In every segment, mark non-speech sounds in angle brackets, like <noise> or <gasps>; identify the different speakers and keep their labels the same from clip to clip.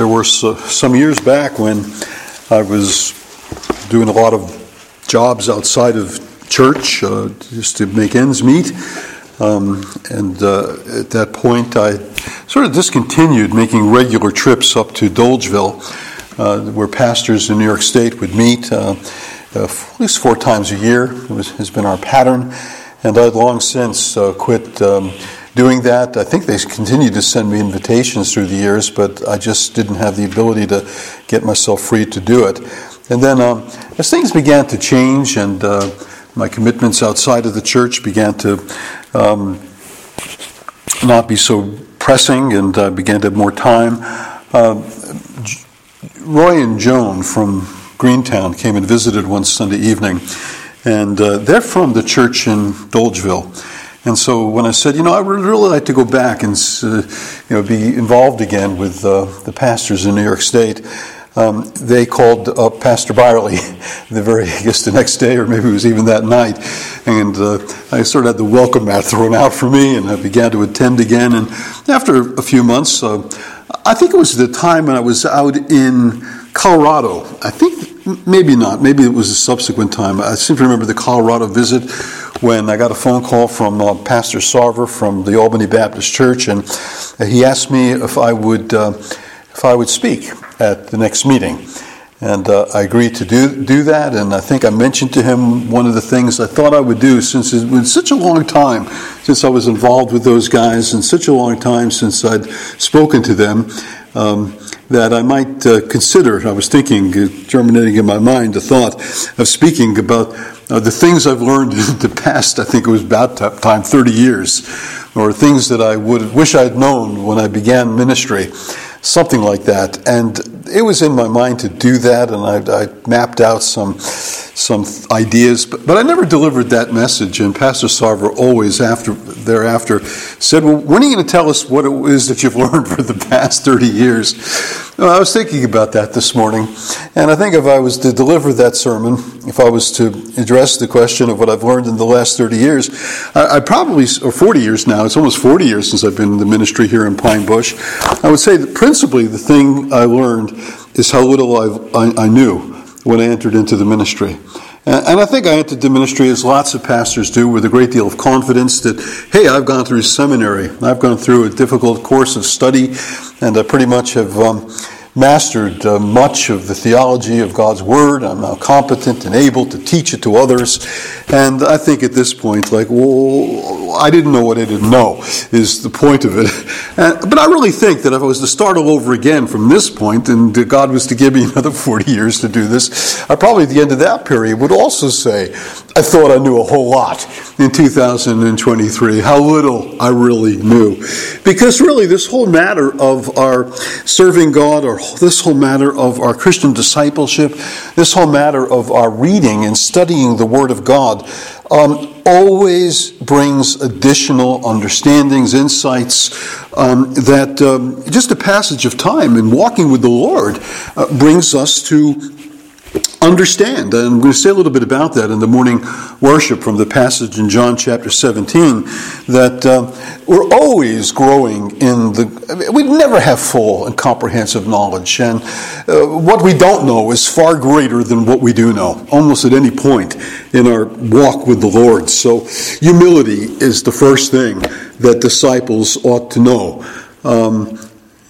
Speaker 1: there were some years back when I was doing a lot of jobs outside of church uh, just to make ends meet. Um, and uh, at that point, I sort of discontinued making regular trips up to Dolgeville, uh, where pastors in New York State would meet uh, at least four times a year. It was, has been our pattern. And I'd long since uh, quit um, doing that. I think they continued to send me invitations through the years, but I just didn't have the ability to get myself free to do it. And then um, as things began to change and uh, my commitments outside of the church began to um, not be so pressing and I began to have more time, uh, Roy and Joan from Greentown came and visited one Sunday evening. And uh, they're from the church in Dolgeville. And so when I said, you know, I would really like to go back and uh, you know be involved again with uh, the pastors in New York State, um, they called up Pastor Byerly <laughs> the very, I guess, the next day, or maybe it was even that night, and uh, I sort of had the welcome mat thrown out for me, and I began to attend again. And after a few months, uh, I think it was the time when I was out in Colorado. I think maybe not. Maybe it was a subsequent time. I seem to remember the Colorado visit when I got a phone call from uh, Pastor Sarver from the Albany Baptist Church, and he asked me if I would uh, if I would speak at the next meeting. And uh, I agreed to do, do that, and I think I mentioned to him one of the things I thought I would do since it's been such a long time since I was involved with those guys, and such a long time since I'd spoken to them. Um, that I might uh, consider. I was thinking, uh, germinating in my mind, the thought of speaking about uh, the things I've learned <laughs> in the past. I think it was about time, 30 years, or things that I would wish I'd known when I began ministry, something like that. And it was in my mind to do that, and I, I mapped out some some ideas, but, but I never delivered that message. And Pastor Sarver always after thereafter said, "Well, when are you going to tell us what it is that you've <laughs> learned for the past 30 years?" I was thinking about that this morning, and I think if I was to deliver that sermon, if I was to address the question of what I've learned in the last 30 years, I, I probably, or 40 years now, it's almost 40 years since I've been in the ministry here in Pine Bush. I would say that principally the thing I learned is how little I, I knew when I entered into the ministry. And I think I entered the ministry as lots of pastors do, with a great deal of confidence that, hey, I've gone through seminary, I've gone through a difficult course of study, and I pretty much have. Um, mastered uh, much of the theology of God's Word. I'm now competent and able to teach it to others. And I think at this point, like, well, I didn't know what I didn't know, is the point of it. <laughs> And, but I really think that if I was to start all over again from this point, and God was to give me <laughs> another 40 years to do this, I probably at the end of that period would also say, I thought I knew a whole lot in 2023, how little I really knew. Because really, this whole matter of our serving God, or this whole matter of our Christian discipleship, this whole matter of our reading and studying the Word of God, um, always brings additional understandings, insights um, that um, just a passage of time and walking with the Lord uh, brings us to understand. And I'm going to say a little bit about that in the morning worship from the passage in John chapter 17 that uh, we're always growing in the, we never have full and comprehensive knowledge. And uh, what we don't know is far greater than what we do know, almost at any point in our walk with the Lord. So humility is the first thing that disciples ought to know. Um,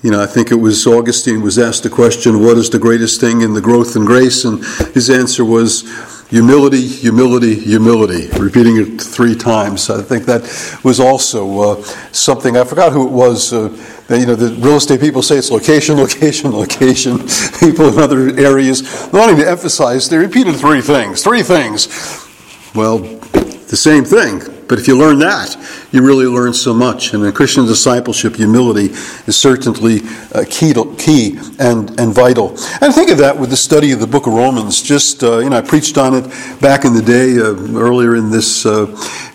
Speaker 1: you know, I think it was Augustine was asked the question, What is the greatest thing in the growth and grace? And his answer was, Humility, humility, humility, repeating it three times. I think that was also uh, something, I forgot who it was. Uh, you know, the real estate people say it's location, <laughs> location, location. People in other areas wanting to emphasize, they repeated three things. Three things. Well, the same thing. But if you learn that, you really learn so much. And in Christian discipleship, humility is certainly uh, key, to, key and, and vital. And think of that with the study of the book of Romans. Just, uh, you know, I preached on it back in the day, uh, earlier in this uh,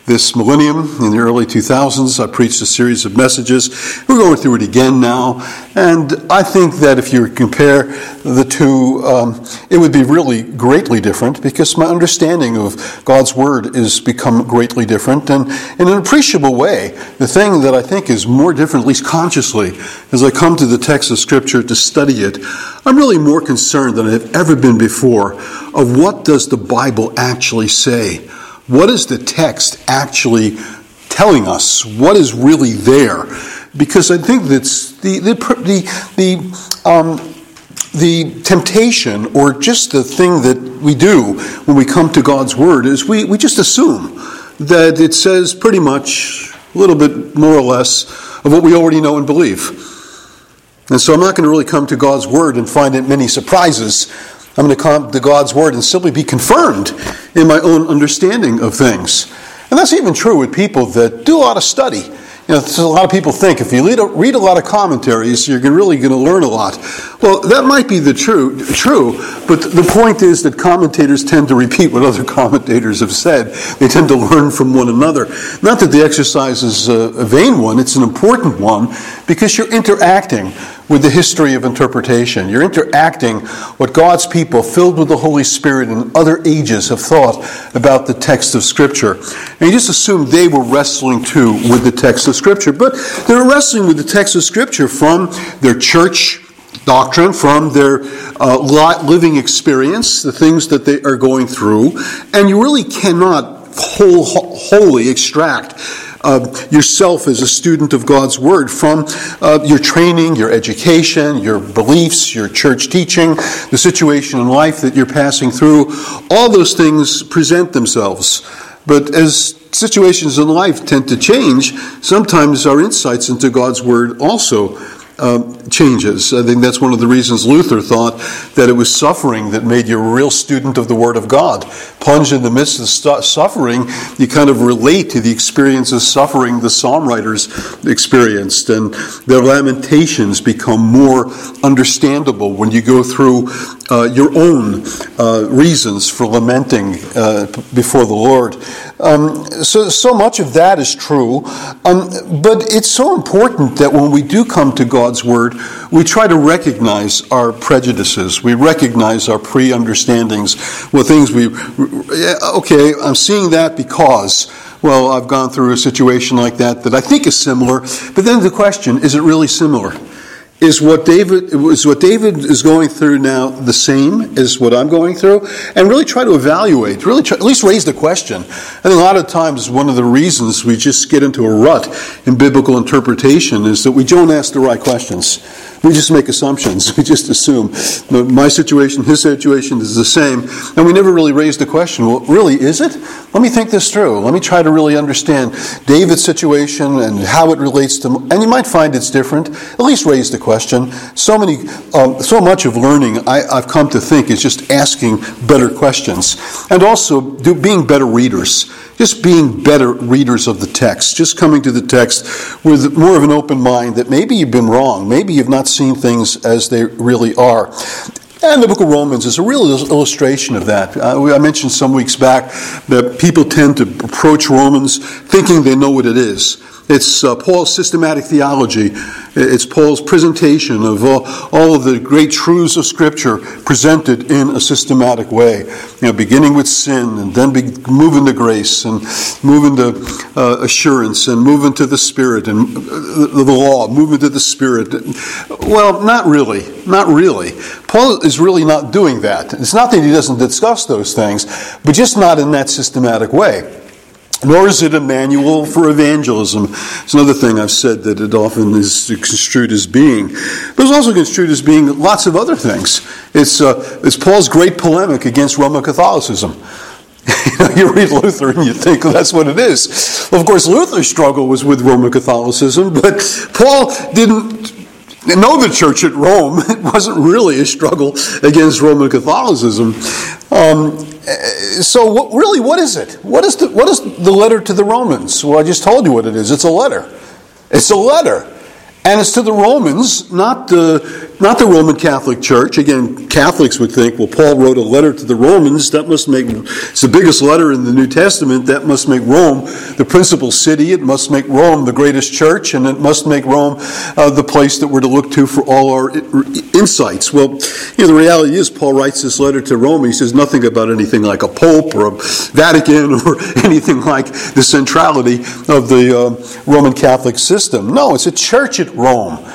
Speaker 1: this millennium, in the early 2000s, I preached a series of messages. We're going through it again now. And I think that if you compare the two, um, it would be really greatly different because my understanding of God's Word has become greatly different. And in an appreciable way, the thing that I think is more different, at least consciously, as I come to the text of Scripture to study it, I'm really more concerned than I've ever been before of what does the Bible actually say what is the text actually telling us? What is really there? Because I think that's the, the, the, the, um, the temptation or just the thing that we do when we come to God's Word is we, we just assume that it says pretty much a little bit more or less of what we already know and believe. And so I'm not going to really come to God's Word and find it many surprises I'm going to come to God's Word and simply be confirmed in my own understanding of things. And that's even true with people that do a lot of study. You know, a lot of people think if you read a, read a lot of commentaries, you're really going to learn a lot. Well, that might be the true, true, but the point is that commentators tend to repeat what other <laughs> commentators have said. They tend to learn from one another. Not that the exercise is a, a vain one, it's an important one because you're interacting with the history of interpretation. You're interacting what God's people, filled with the Holy Spirit in other ages, have thought about the text of Scripture. And you just assume they were wrestling too with the text of Scripture. But they're wrestling with the text of Scripture from their church doctrine, from their uh, living experience, the things that they are going through. And you really cannot whole, wholly extract uh, yourself as a student of God's Word from uh, your training, your education, your beliefs, your church teaching, the situation in life that you're passing through. All those things present themselves. But as situations in life tend to change, sometimes our insights into God's Word also um, changes. I think that's one of the reasons Luther thought that it was suffering that made you a real student of the Word of God. Plunged in the midst of st- suffering, you kind of relate to the experience of suffering the psalm writers experienced, and their lamentations become more understandable when you go through uh, your own uh, reasons for lamenting uh, before the Lord. Um, so, so much of that is true, um, but it's so important that when we do come to God's Word, we try to recognize our prejudices. We recognize our pre understandings. Well, things we, okay, I'm seeing that because, well, I've gone through a situation like that that I think is similar. But then the question is it really similar? Is what David is what David is going through now the same as what I'm going through, and really try to evaluate, really try, at least raise the question. And a lot of times one of the reasons we just get into a rut in biblical interpretation is that we don't ask the right questions. We just make assumptions. <laughs> We just assume my situation, his situation is the same, and we never really raise the question. Well, really, is it? Let me think this through. Let me try to really understand David's situation and how it relates to. And you might find it's different. At least raise the question. So many, um, so much of learning, I, have come to think, is just asking better questions, and also do, being better readers just being better readers of the text, just coming to the text with more of an open mind that maybe you've been wrong, maybe you've not seen things as they really are. And the book of Romans is a real illustration of that. Uh, I mentioned some weeks back that people tend to approach Romans thinking they know what it is. It's uh, Paul's systematic theology. It's Paul's presentation of all, all, of the great truths of Scripture presented in a systematic way. You know, beginning with sin and then be, moving to grace and moving to uh, assurance and moving to the Spirit and uh, the law, moving to the Spirit. Well, not really. Not really. Paul is really not doing that. It's not that he doesn't discuss those things, but just not in that systematic way nor is it a manual for evangelism. It's another thing I've said that it often is construed as being. But it's also construed as being lots of other things. It's, uh, it's Paul's great polemic against Roman Catholicism. <laughs> you read Luther and you think well, that's what it is. Well, of course, Luther's struggle was with Roman Catholicism, but Paul didn't know the church at Rome. <laughs> It wasn't really a struggle against Roman Catholicism. Um, so, what, really, what is it? What is, the, what is the letter to the Romans? Well, I just told you what it is. It's a letter. It's a letter. And it's to the Romans, not the not the Roman Catholic Church. Again, Catholics would think, well, Paul wrote a letter to the Romans. That must make, it's the biggest letter in the New Testament. That must make Rome the principal city. It must make Rome the greatest church. And it must make Rome uh, the place that we're to look to for all our insights. Well, you know, the reality is, Paul writes this letter to Rome. He says nothing about anything like a pope or a Vatican <laughs> or anything like the centrality of the uh, Roman Catholic system. No, it's a church at Rome.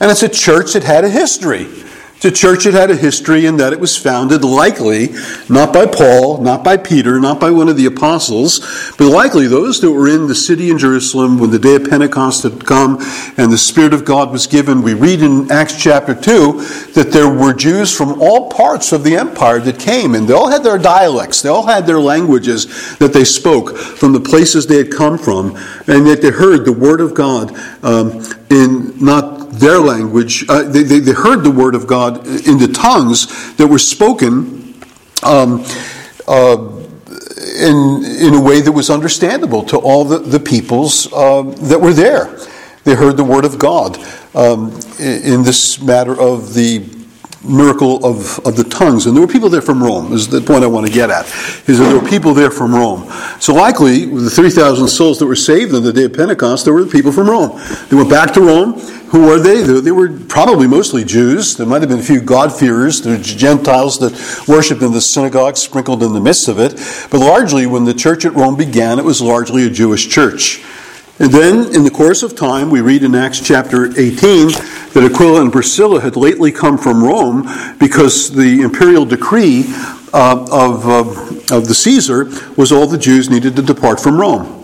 Speaker 1: And it's a church that had a history. It's a church that had a history in that it was founded likely not by Paul, not by Peter, not by one of the apostles, but likely those that were in the city in Jerusalem when the day of Pentecost had come and the Spirit of God was given. We read in Acts chapter 2 that there were Jews from all parts of the empire that came, and they all had their dialects, they all had their languages that they spoke from the places they had come from, and that they heard the Word of God um, in not their language, uh, they, they, they, heard the word of God in the tongues that were spoken um, uh, in, in a way that was understandable to all the, the peoples uh, that were there. They heard the word of God um, in this matter of the miracle of, of the tongues. And there were people there from Rome, is the point I want to get at. Is that there were people there from Rome. So likely, the 3,000 souls that were saved on the day of Pentecost, there were people from Rome. They went back to Rome. Who were they? They were probably mostly Jews. There might have been a few God-fearers, the Gentiles that worshipped in the synagogue sprinkled in the midst of it. But largely, when the church at Rome began, it was largely a Jewish church. And then, in the course of time, we read in Acts chapter 18 that Aquila and Priscilla had lately come from Rome because the imperial decree uh, of, uh, of the Caesar was all the Jews needed to depart from Rome.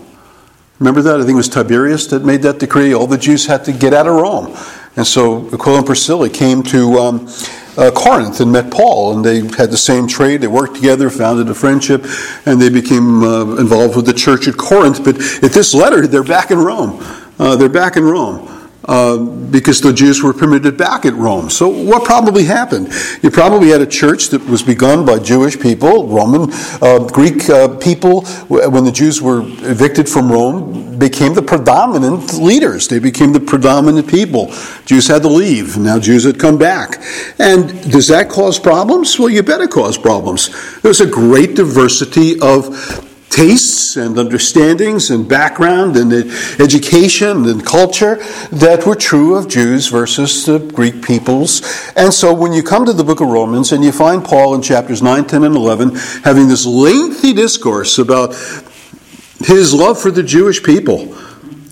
Speaker 1: Remember that? I think it was Tiberius that made that decree. All the Jews had to get out of Rome. And so Aquila and Priscilla came to um, uh, Corinth and met Paul, and they had the same trade. They worked together, founded a friendship, and they became uh, involved with the church at Corinth. But at this letter, they're back in Rome. Uh, they're back in Rome. Uh, because the Jews were permitted back at Rome. So, what probably happened? You probably had a church that was begun by Jewish people, Roman, uh, Greek uh, people. When the Jews were evicted from Rome, became the predominant leaders. They became the predominant people. Jews had to leave. Now Jews had come back. And does that cause problems? Well, you bet it caused problems. There's a great diversity of tastes and understandings and background and education and culture that were true of Jews versus the Greek peoples. And so when you come to the book of Romans and you find Paul in chapters 9, 10, and 11 having this lengthy discourse about his love for the Jewish people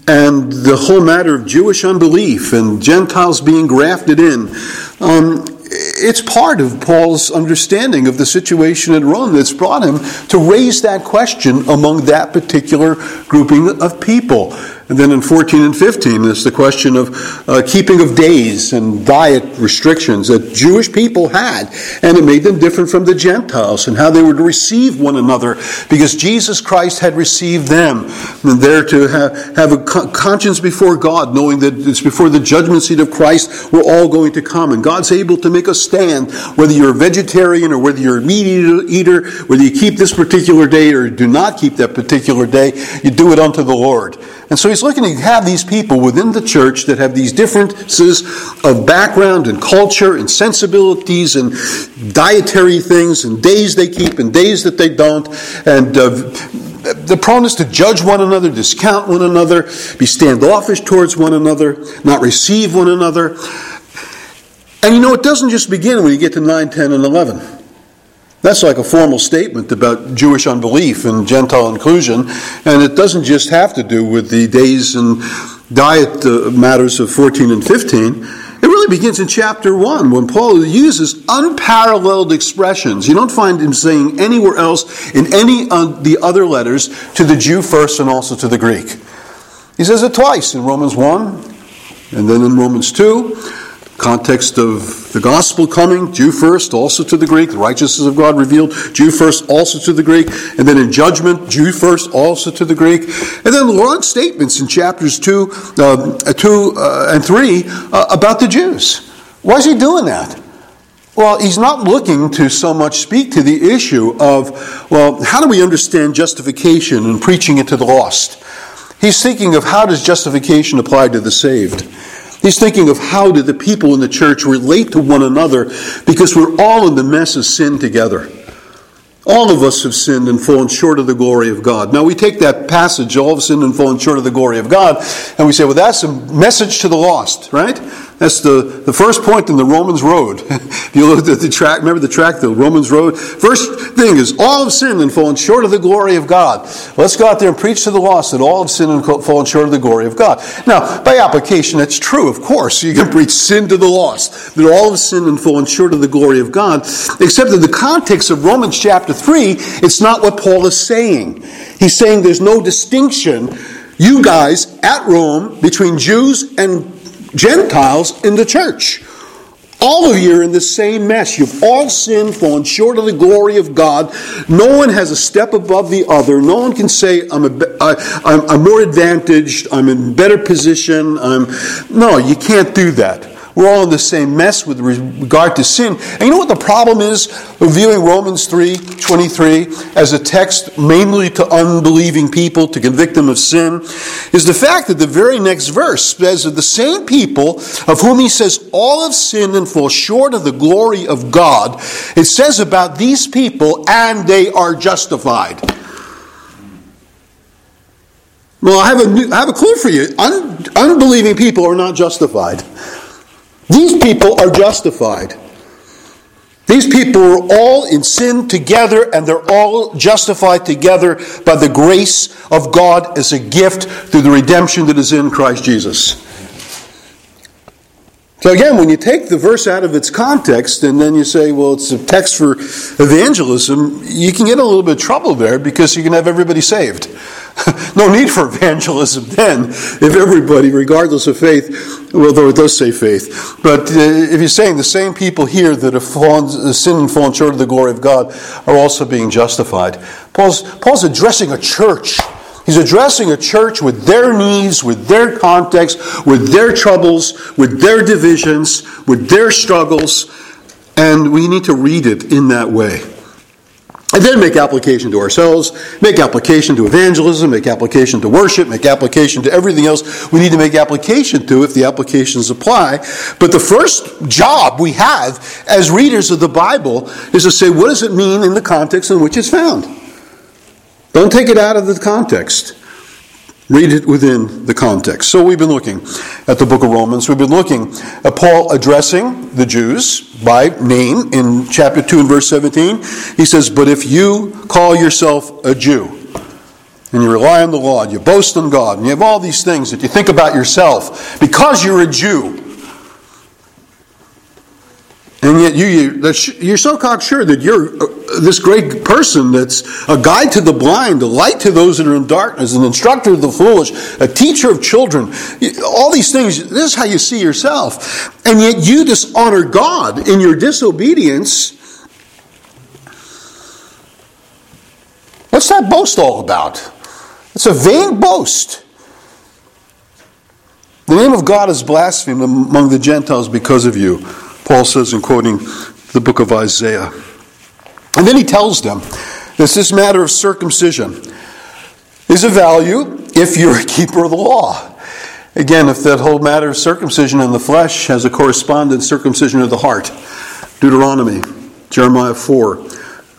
Speaker 1: and the whole matter of Jewish unbelief and Gentiles being grafted in, um, it's part of Paul's understanding of the situation in Rome that's brought him to raise that question among that particular grouping of people. And then in 14 and 15, it's the question of uh, keeping of days and diet restrictions that Jewish people had, and it made them different from the Gentiles and how they were to receive one another because Jesus Christ had received them. And they're to have, have a conscience before God, knowing that it's before the judgment seat of Christ we're all going to come. And God's able to make a stand, whether you're a vegetarian or whether you're a meat eater, whether you keep this particular day or do not keep that particular day, you do it unto the Lord. And so he's looking to have these people within the church that have these differences of background and culture and sensibilities and dietary things and days they keep and days that they don't. And uh, the proneness to judge one another, discount one another, be standoffish towards one another, not receive one another. And you know, it doesn't just begin when you get to 9, 10, and 11. That's like a formal statement about Jewish unbelief and Gentile inclusion, and it doesn't just have to do with the days and diet uh, matters of 14 and 15. It really begins in chapter 1 when Paul uses unparalleled expressions. You don't find him saying anywhere else in any of the other letters to the Jew first and also to the Greek. He says it twice in Romans 1 and then in Romans 2 context of the gospel coming, Jew first, also to the Greek, the righteousness of God revealed, Jew first, also to the Greek, and then in judgment, Jew first, also to the Greek, and then long statements in chapters 2, uh, two uh, and 3 uh, about the Jews. Why is he doing that? Well, he's not looking to so much speak to the issue of, well, how do we understand justification and preaching it to the lost? He's thinking of how does justification apply to the saved? He's thinking of how do the people in the church relate to one another because we're all in the mess of sin together. All of us have sinned and fallen short of the glory of God. Now we take that passage, all of sinned and fallen short of the glory of God, and we say, well, that's a message to the lost, right? That's the, the first point in the Romans Road. <laughs> if you look at the track, remember the track, the Romans Road? First thing is, all have sinned and fallen short of the glory of God. Let's go out there and preach to the lost that all have sinned and fallen short of the glory of God. Now, by application, that's true, of course. You can <laughs> preach sin to the lost, that all have sinned and fallen short of the glory of God. Except in the context of Romans chapter 3, it's not what Paul is saying. He's saying there's no distinction, you guys at Rome, between Jews and Gentiles in the church. All of you are in the same mess. You've all sinned, fallen short of the glory of God. No one has a step above the other. No one can say, I'm, a, I, I'm, I'm more advantaged, I'm in better position. I'm... No, you can't do that. We're all in the same mess with regard to sin. And you know what the problem is viewing Romans 3 23 as a text mainly to unbelieving people to convict them of sin? Is the fact that the very next verse says of the same people of whom he says all have sinned and fall short of the glory of God, it says about these people, and they are justified. Well, I have a, new, I have a clue for you. Un, unbelieving people are not justified. These people are justified. These people are all in sin together, and they're all justified together by the grace of God as a gift through the redemption that is in Christ Jesus. So, again, when you take the verse out of its context and then you say, well, it's a text for evangelism, you can get a little bit of trouble there because you can have everybody saved. <laughs> no need for evangelism then if everybody, regardless of faith, well, though it does say faith, but uh, if you're saying the same people here that have fallen, sinned and fallen short of the glory of God are also being justified. Paul's, Paul's addressing a church. He's addressing a church with their needs, with their context, with their troubles, with their divisions, with their struggles, and we need to read it in that way. And then make application to ourselves, make application to evangelism, make application to worship, make application to everything else we need to make application to if the applications apply. But the first job we have as readers of the Bible is to say, what does it mean in the context in which it's found? Don't take it out of the context. Read it within the context. So we've been looking at the book of Romans. We've been looking at Paul addressing the Jews by name in chapter 2 and verse 17. He says, But if you call yourself a Jew, and you rely on the law, and you boast in God, and you have all these things that you think about yourself, because you're a Jew, and yet you, you, are so cocksure that you're this great person that's a guide to the blind, a light to those that are in darkness, an instructor of the foolish, a teacher of children. All these things, this is how you see yourself. And yet you dishonor God in your disobedience. What's that boast all about? It's a vain boast. The name of God is blasphemed among the Gentiles because of you. Paul says in quoting the book of Isaiah. And then he tells them that this matter of circumcision is of value if you're a keeper of the law. Again, if that whole matter of circumcision in the flesh has a correspondent circumcision of the heart, Deuteronomy, Jeremiah 4,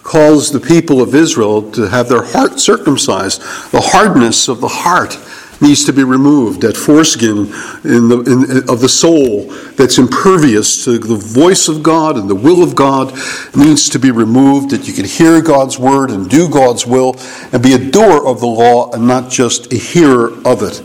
Speaker 1: calls the people of Israel to have their heart circumcised, the hardness of the heart needs to be removed. That foreskin in the, in, of the soul that's impervious to the voice of God and the will of God needs to be removed. That you can hear God's word and do God's will and be a doer of the law and not just a hearer of it.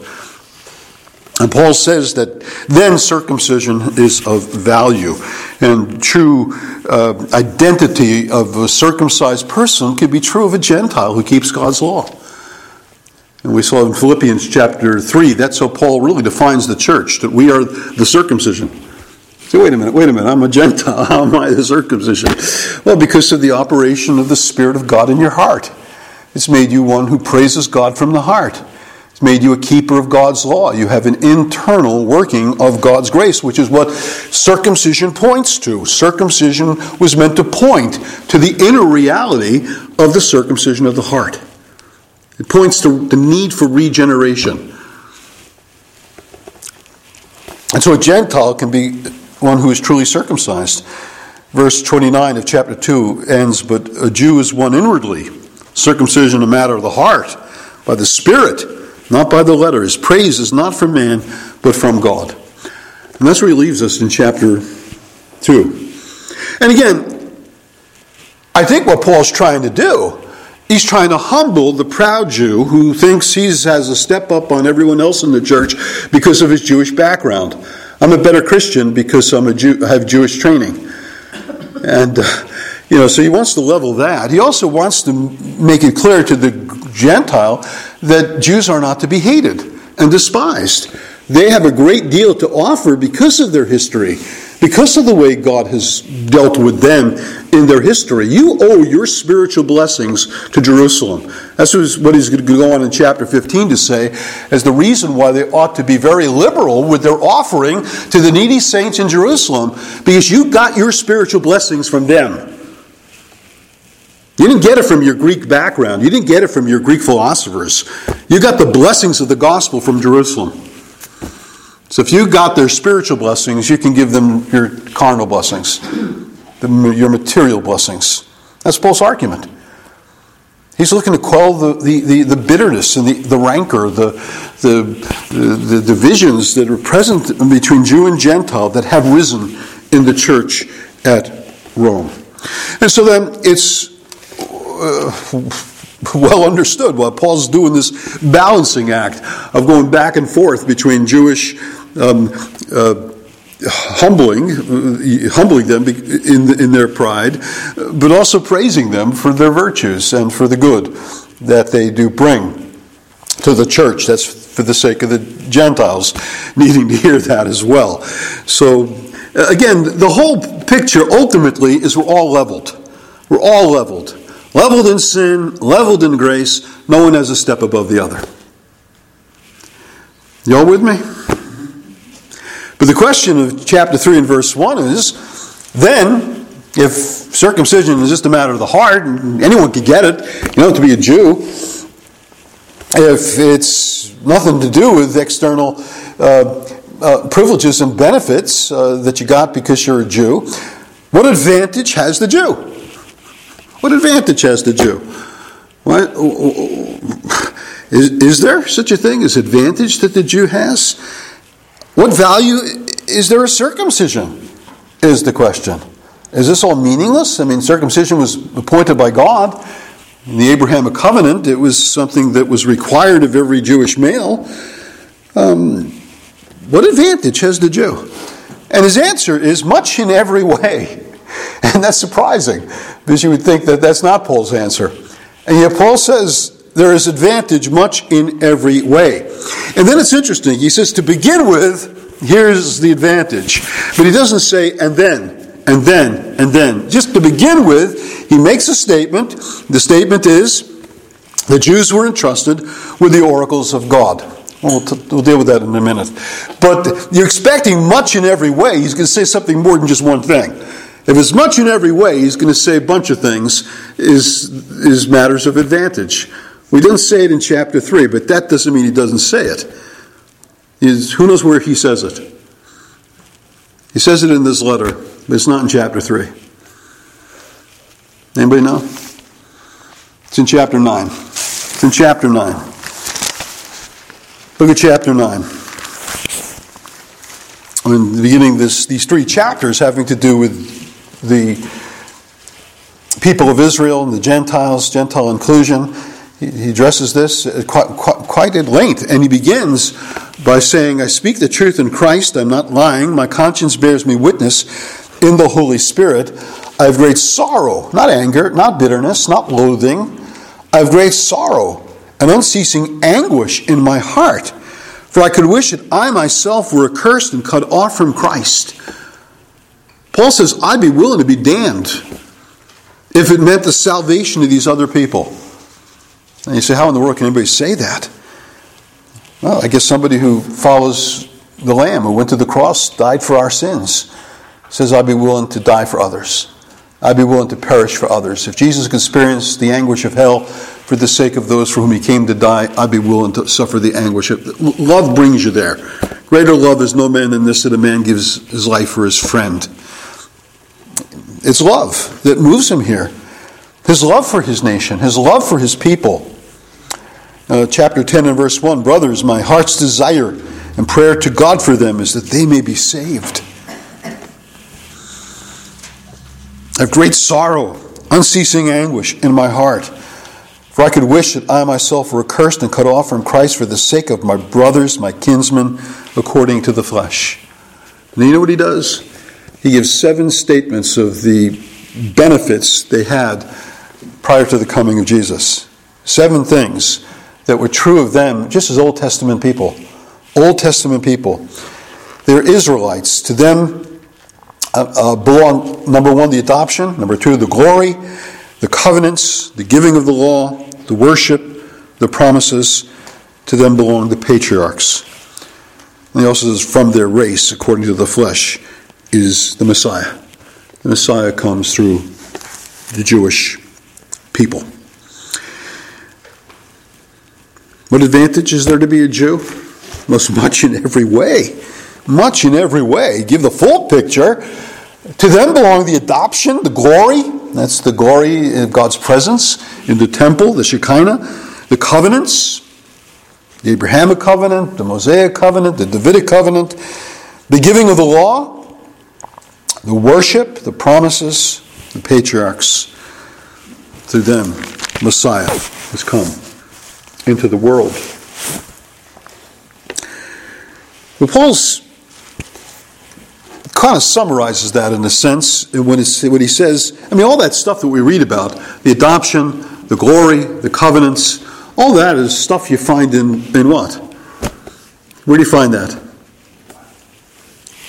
Speaker 1: And Paul says that then circumcision is of value. And true uh, identity of a circumcised person can be true of a Gentile who keeps God's law. And we saw in Philippians chapter 3, that's how Paul really defines the church, that we are the circumcision. So wait a minute, wait a minute, I'm a Gentile. <laughs> How am I the circumcision? Well, because of the operation of the Spirit of God in your heart. It's made you one who praises God from the heart. It's made you a keeper of God's law. You have an internal working of God's grace, which is what circumcision points to. Circumcision was meant to point to the inner reality of the circumcision of the heart. It points to the need for regeneration. And so a Gentile can be one who is truly circumcised. Verse 29 of chapter 2 ends, But a Jew is one inwardly, circumcision a matter of the heart, by the Spirit, not by the letter. His praise is not from man, but from God. And that's where he leaves us in chapter 2. And again, I think what Paul's trying to do, he's trying to humble the proud Jew who thinks he has a step up on everyone else in the church because of his Jewish background. I'm a better Christian because I'm a Jew, I have Jewish training. And, uh, you know, so he wants to level that. He also wants to make it clear to the Gentile that Jews are not to be hated and despised. They have a great deal to offer because of their history, because of the way God has dealt with them in their history. You owe your spiritual blessings to Jerusalem. That's what he's going to go on in chapter 15 to say as the reason why they ought to be very liberal with their offering to the needy saints in Jerusalem, because you got your spiritual blessings from them. You didn't get it from your Greek background. You didn't get it from your Greek philosophers. You got the blessings of the gospel from Jerusalem. So if you got their spiritual blessings, you can give them your carnal blessings, your material blessings. That's Paul's argument. He's looking to quell the, the, the, the bitterness and the, the rancor, the, the, the, the divisions that are present between Jew and Gentile that have risen in the church at Rome. And so then it's uh, <laughs> well understood why Paul's doing this balancing act of going back and forth between Jewish um, uh, humbling, humbling them in, in their pride, but also praising them for their virtues and for the good that they do bring to the church. That's for the sake of the Gentiles needing to hear that as well. So, uh, again, the whole picture ultimately is we're all leveled. We're all leveled. Leveled in sin, leveled in grace. No one has a step above the other. Y'all with me? But the question of chapter 3 and verse 1 is then, if circumcision is just a matter of the heart, and anyone could get it, you don't have to be a Jew, if it's nothing to do with external uh, uh, privileges and benefits uh, that you got because you're a Jew, what advantage has the Jew? What advantage has the Jew? What, is, is there such a thing as advantage that the Jew has? What value is there a circumcision? Is the question. Is this all meaningless? I mean, circumcision was appointed by God. In the Abrahamic covenant, it was something that was required of every Jewish male. Um, what advantage has the Jew? And his answer is much in every way. <laughs> And that's surprising because you would think that that's not Paul's answer. And yet, Paul says there is advantage much in every way. And then it's interesting. He says, to begin with, here's the advantage. But he doesn't say, and then, and then, and then. Just to begin with, he makes a statement. The statement is, the Jews were entrusted with the oracles of God. We'll, t- we'll, deal with that in a minute. But you're expecting much in every way. He's going to say something more than just one thing. If it's much in every way, he's going to say a bunch of things, is, is matters of advantage. We didn't say it in chapter 3, but that doesn't mean he doesn't say it. He's, who knows where he says it? He says it in this letter, but it's not in chapter 3. Anybody know? It's in chapter 9. It's in chapter 9. Look at chapter 9. In the beginning, this, these three chapters having to do with the people of Israel and the Gentiles, Gentile inclusion he addresses this uh, quite, quite, quite, at length, and he begins by saying, I speak the truth in Christ, I'm not lying, my conscience bears me witness in the Holy Spirit. I have great sorrow, not anger, not bitterness, not loathing. I have great sorrow and unceasing anguish in my heart, for I could wish that I myself were accursed and cut off from Christ. Paul says, I'd be willing to be damned if it meant the salvation of these other people. And you say, how in the world can anybody say that? Well, I guess somebody who follows the Lamb, who went to the cross, died for our sins, says, I'd be willing to die for others. I'd be willing to perish for others. If Jesus experienced the anguish of hell for the sake of those for whom he came to die, I'd be willing to suffer the anguish. Love brings you there. Greater love is no man than this that a man gives his life for his friend. It's love that moves him here. His love for his nation, his love for his people. Uh, chapter 10 and verse 1 Brothers, my heart's desire and prayer to God for them is that they may be saved. I have great sorrow, unceasing anguish in my heart. For I could wish that I myself were accursed and cut off from Christ for the sake of my brothers, my kinsmen, according to the flesh. And you know what he does? He gives seven statements of the benefits they had prior to the coming of Jesus. Seven things that were true of them, just as Old Testament people. Old Testament people. They're Israelites. To them uh, uh, belong, number one, the adoption, number two, the glory, the covenants, the giving of the law, the worship, the promises. To them belong the patriarchs. And he also says, from their race, according to the flesh, is the Messiah. The Messiah comes through the Jewish people. What advantage is there to be a Jew? Most <laughs> much in every way. Much in every way. Give the full picture. To them belong the adoption, the glory. That's the glory of God's presence in the temple, the Shekinah, the covenants, the Abrahamic covenant, the Mosaic covenant, the Davidic covenant, the giving of the law, the worship, the promises, the patriarchs. Through them, Messiah has come into the world. Well, Paul's kind of summarizes that in a sense when, when he says, I mean, all that stuff that we read about the adoption, the glory, the covenants, all that is stuff you find in, in what? Where do you find that?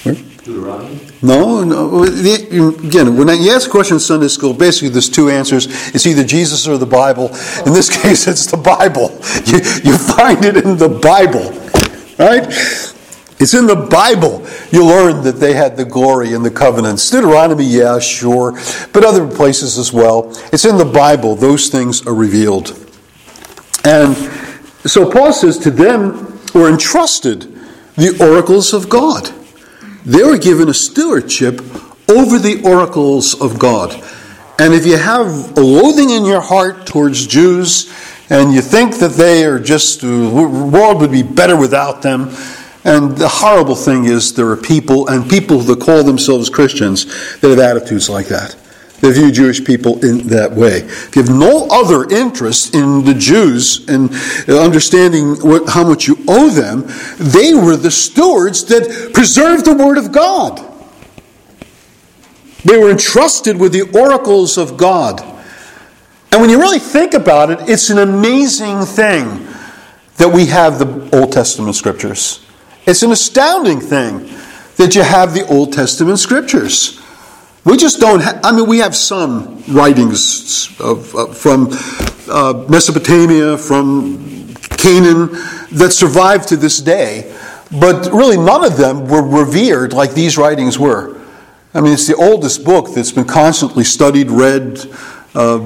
Speaker 2: Where? Deuteronomy?
Speaker 1: No, no. Again, when you ask a question in Sunday school, basically there's two answers. It's either Jesus or the Bible. In this <laughs> case, it's the Bible. You, you find it in the Bible, right? It's in the Bible. You learn that they had the glory and the covenants. Deuteronomy, yeah, sure, but other places as well. It's in the Bible. Those things are revealed. And so Paul says to them were entrusted the oracles of God. They were given a stewardship over the oracles of God. And if you have a loathing in your heart towards Jews and you think that they are just, uh, the world would be better without them, and the horrible thing is there are people, and people that call themselves Christians, that have attitudes like that. They view Jewish people in that way. You have no other interest in the Jews and uh, understanding what, how much you owe them, they were the stewards that preserved the Word of God. They were entrusted with the oracles of God. And when you really think about it, it's an amazing thing that we have the Old Testament scriptures. It's an astounding thing that you have the Old Testament scriptures. We just don't have, I mean, we have some writings of, uh, from uh, Mesopotamia, from Canaan, that survive to this day, but really none of them were revered like these writings were. I mean, it's the oldest book that's been constantly studied, read, uh,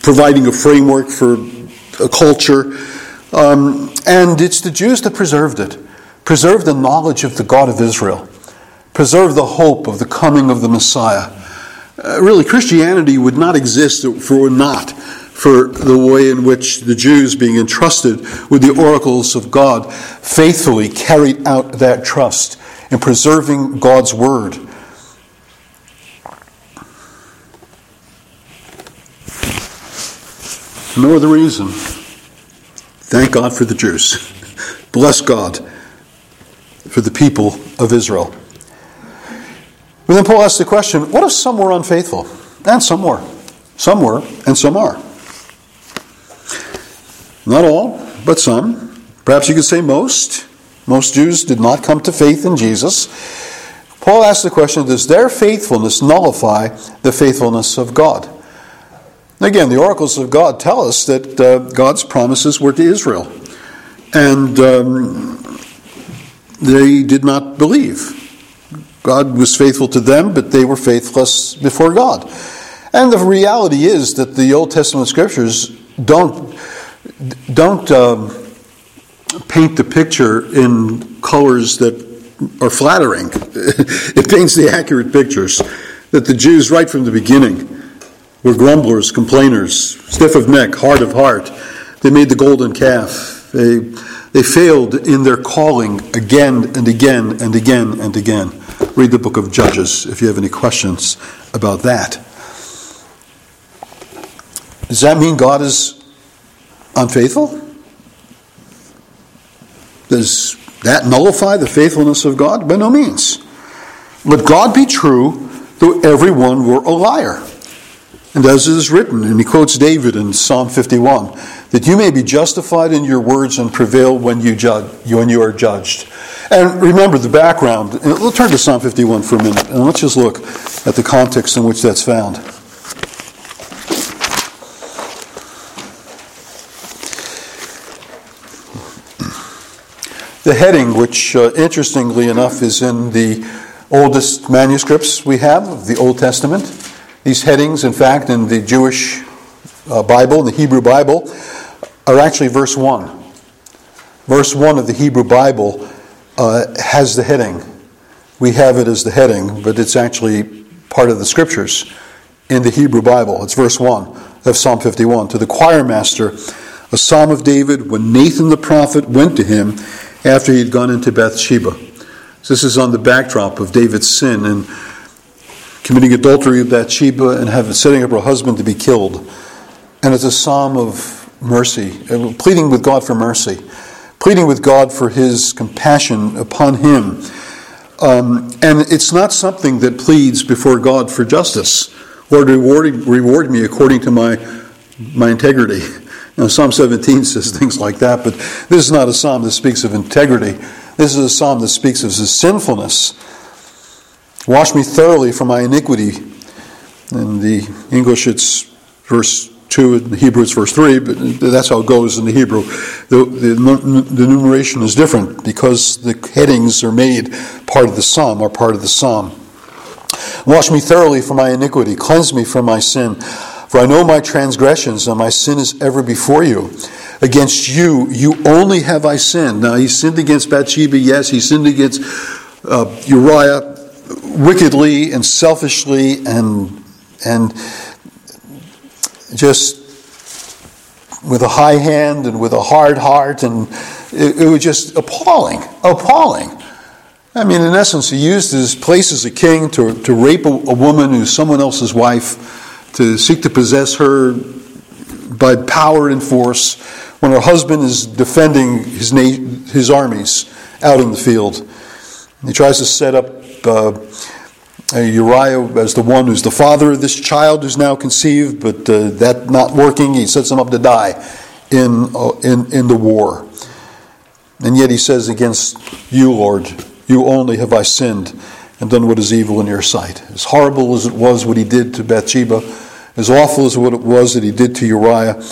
Speaker 1: providing a framework for a culture. Um, and it's the Jews that preserved it, preserved the knowledge of the God of Israel preserve the hope of the coming of the Messiah. Uh, really, Christianity would not exist were not for the way in which the Jews, being entrusted with the oracles of God, faithfully carried out that trust in preserving God's word. No other reason. Thank God for the Jews. <laughs> Bless God for the people of Israel. But then Paul asks the question what if some were unfaithful? And some were. Some were, and some are. Not all, but some. Perhaps you could say most. Most Jews did not come to faith in Jesus. Paul asks the question Does their faithfulness nullify the faithfulness of God? Again, the oracles of God tell us that uh, God's promises were to Israel. And um, they did not believe. God was faithful to them, but they were faithless before God. And the reality is that the Old Testament scriptures don't don't um, paint the picture in colors that are flattering. <laughs> it paints the accurate pictures that the Jews, right from the beginning, were grumblers, complainers, stiff of neck, hard of heart. They made the golden calf. They, they failed in their calling again and again and again and again. Read the book of Judges if you have any questions about that. Does that mean God is unfaithful? Does that nullify the faithfulness of God? By no means. Let God be true, though everyone were a liar. And as it is written, and he quotes David in Psalm 51, that you may be justified in your words and prevail when you, judge, when you are judged. And remember the background. We'll turn to Psalm 51 for a minute, and let's just look at the context in which that's found. The heading, which uh, interestingly enough is in the oldest manuscripts we have of the Old Testament, these headings, in fact, in the Jewish uh, Bible, the Hebrew Bible, are actually verse 1. Verse 1 of the Hebrew Bible uh, has the heading. We have it as the heading, but it's actually part of the scriptures in the Hebrew Bible. It's verse 1 of Psalm 51. To the choir master, a psalm of David when Nathan the prophet went to him after he had gone into Bathsheba. So this is on the backdrop of David's sin and committing adultery with Bathsheba and having, setting up her husband to be killed. And it's a psalm of mercy, uh, pleading with God for mercy, pleading with God for his compassion upon him. Um, and it's not something that pleads before God for justice Lord, reward, reward me according to my, my integrity. You know, psalm 17 says things like that, but this is not a psalm that speaks of integrity. This is a psalm that speaks of his sinfulness. Wash me thoroughly from my iniquity. In the English, it's verse 2, in the Hebrew, verse 3, but that's how it goes in the Hebrew. The, the, the is different because the headings are made part of the psalm, are part of the psalm. Wash me thoroughly from my iniquity, cleanse me from my sin. For I know my transgressions, and my sin is ever before you. Against you, you only have I sinned. Now, he sinned against Bathsheba, yes. He sinned against uh, Uriah wickedly and selfishly and, and just with a high hand and with a hard heart. And it, it was just appalling, appalling. I mean, in essence, he used his place as a king to, to rape a, a woman who's someone else's wife to seek to possess her by power and force when her husband is defending his, na- his armies out in the field. He tries to set up uh, Uriah as the one who's the father of this child who's now conceived, but uh, that not working, he sets him up to die in, uh, in, in the war. And yet he says, Against you, Lord, you only have I sinned and done what is evil in your sight. As horrible as it was what he did to Bathsheba, as awful as what it was that he did to Uriah,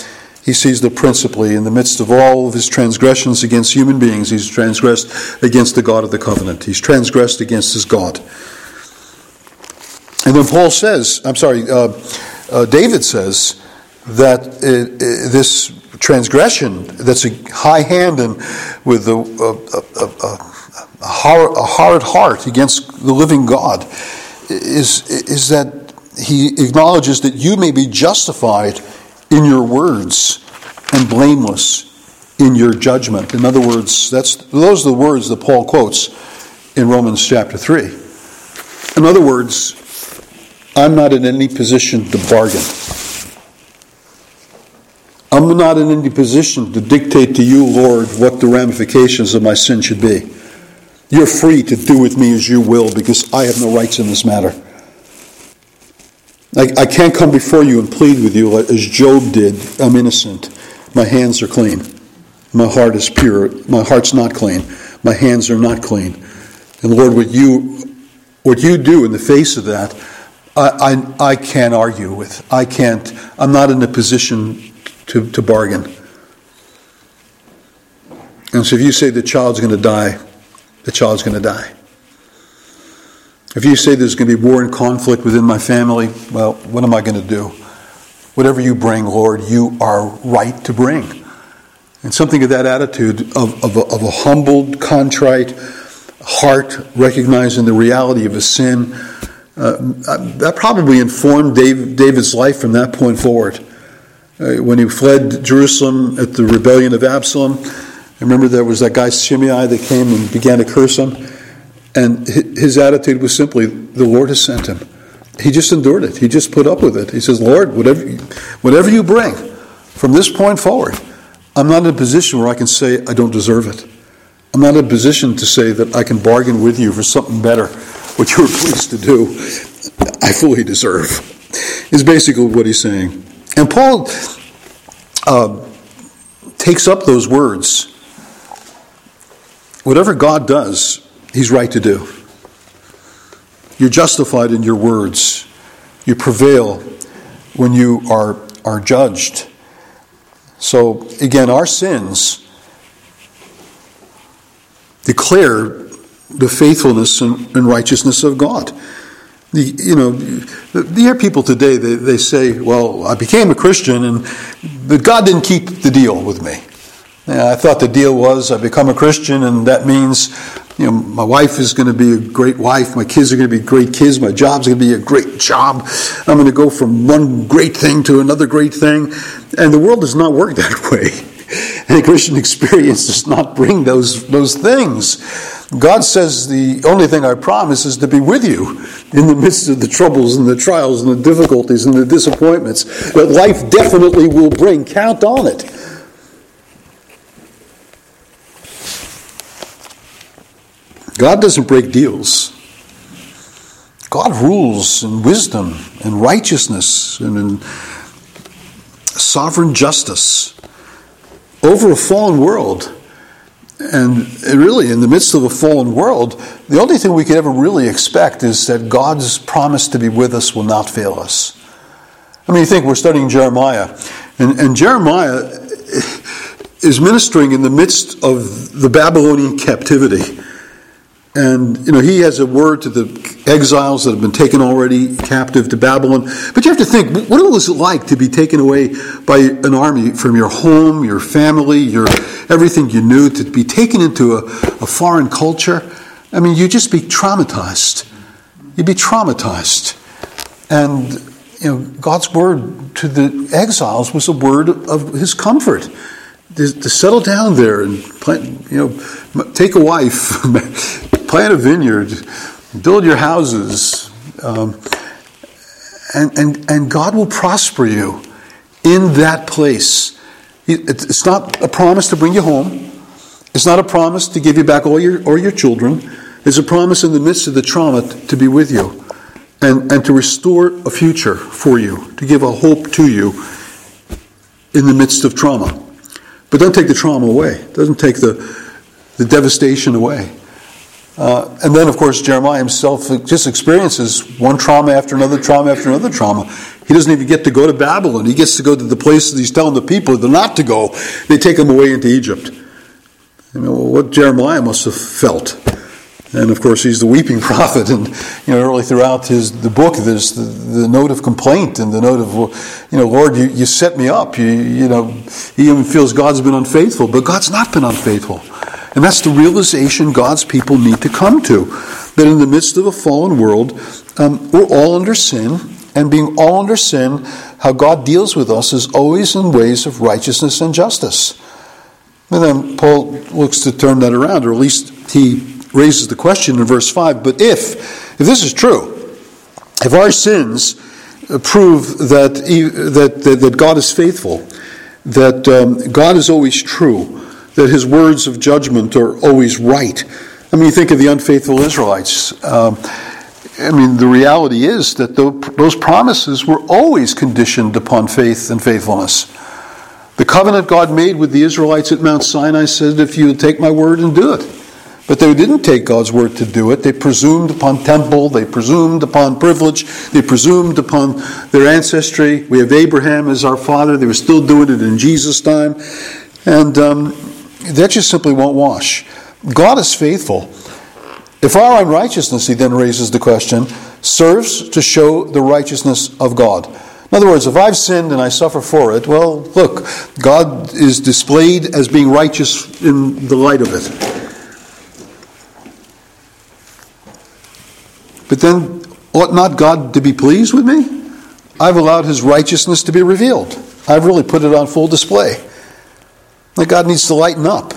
Speaker 1: he sees that principally in the midst of all of his transgressions against human beings, he's transgressed against the God of the covenant. He's transgressed against his God. And then Paul says, I'm sorry, uh, uh, David says that it, it, this transgression that's a high hand and with a, a, a, a hard, a hard heart against the living God is, is that he acknowledges that you may be justified in your words and blameless in your judgment. In other words, that's, those are the words that Paul quotes in Romans chapter 3. In other words, I'm not in any position to bargain. I'm not in any position to dictate to you, Lord, what the ramifications of my sin should be. You're free to do with me as you will because I have no rights in this matter. I, I can't come before you and plead with you as Job did. I'm innocent. My hands are clean. My heart is pure. My heart's not clean. My hands are not clean. And Lord, what you, what you do in the face of that, I, I, can't argue with. I can't, I'm not in a position to, to bargain. And so if you say the child's going to die, the child's going to die. If you say there's going to be war and conflict within my family, well, what am I going to do? Whatever you bring, Lord, you are right to bring. And something of that attitude of, of, a, of a humbled, contrite heart, recognizing the reality of a sin, uh, that probably informed Dave, David's life from that point forward. Uh, when he fled Jerusalem at the rebellion of Absalom, I remember there was that guy Shimei that came and began to curse him. And his attitude was simply, The Lord has sent him. He just endured it. He just put up with it. He says, Lord, whatever, whatever you bring from this point forward, I'm not in a position where I can say I don't deserve it. I'm not in a position to say that I can bargain with you for something better, what you were pleased to do, I fully deserve, is basically what he's saying. And Paul uh, takes up those words. Whatever God does, he's right to do. You're justified in your words. You prevail when you are, are judged. So, again, our sins declare the faithfulness and, and righteousness of God. The, you know, you hear people today, they, they say, well, I became a Christian, and but God didn't keep the deal with me. I thought the deal was I become a Christian, and that means you know, my wife is going to be a great wife, my kids are going to be great kids, my job's going to be a great job. I'm going to go from one great thing to another great thing. And the world does not work that <laughs> way. <laughs> And the Christian experience does not bring those, those things. God says the only thing I promise is to be with you in the midst of the troubles and the trials and the difficulties and the disappointments that life definitely will bring. Count on it. God doesn't break deals. God rules in wisdom and righteousness and in sovereign justice over a fallen world. And really, in the midst of a fallen world, the only thing we could ever really expect is that God's promise to be with us will not fail us. I mean, you think we're studying Jeremiah, and, and Jeremiah is ministering in the midst of the Babylonian captivity. And, you know, he has a word to the exiles that have been taken already captive to Babylon. But you have to think, what was it like to be taken away by an army from your home, your family, your everything you knew, to be taken into a, a foreign culture? I mean, you'd just be traumatized. You'd be traumatized. And, you know, God's word to the exiles was a word of his comfort. To, settle down there and, plant, you know, take a wife, <laughs> plant a vineyard, build your houses, um, and, and, and God will prosper you in that place. It's not a promise to bring you home. It's not a promise to give you back all your, all your children. It's a promise in the midst of the trauma to be with you and, and to restore a future for you, to give a hope to you in the midst of trauma. But don't take the trauma away. It doesn't take the, the devastation away. Uh, and then, of course, Jeremiah himself just experiences one trauma after another trauma after another trauma. He doesn't even get to go to Babylon. He gets to go to the places he's telling the people they're not to go. They take him away into Egypt. You know, what Jeremiah must have felt. And of course, he's the weeping <laughs> prophet. And you know, early throughout his the book, there's the, the note of complaint and the note of, you know, Lord, you, you set me up. You, you know, he even feels God's been unfaithful, but God's not been unfaithful. And that's the realization God's people need to come to. That in the midst of a fallen world, um, we're all under sin, and being all under sin, how God deals with us is always in ways of righteousness and justice. And then Paul looks to turn that around, or at least he raises the question in verse 5 but if, if this is true, if our sins prove that, that, that, God is faithful, that um, God is always true, that his words of judgment are always right. I mean, you think of the unfaithful Israelites. Um, I mean, the reality is that those promises were always conditioned upon faith and faithfulness. The covenant God made with the Israelites at Mount Sinai said, If you take my word and do it. But they didn't take God's word to do it. They presumed upon temple, they presumed upon privilege, they presumed upon their ancestry. We have Abraham as our father. They were still doing it in Jesus' time. And um, that just simply won't wash. God is faithful. If our unrighteousness, he then raises the question, serves to show the righteousness of God. In other words, if I've sinned and I suffer for it, well, look, God is displayed as being righteous in the light of it. But then, ought not God to be pleased with me? I've allowed his righteousness to be revealed. I've really put it on full display. That God needs to lighten up.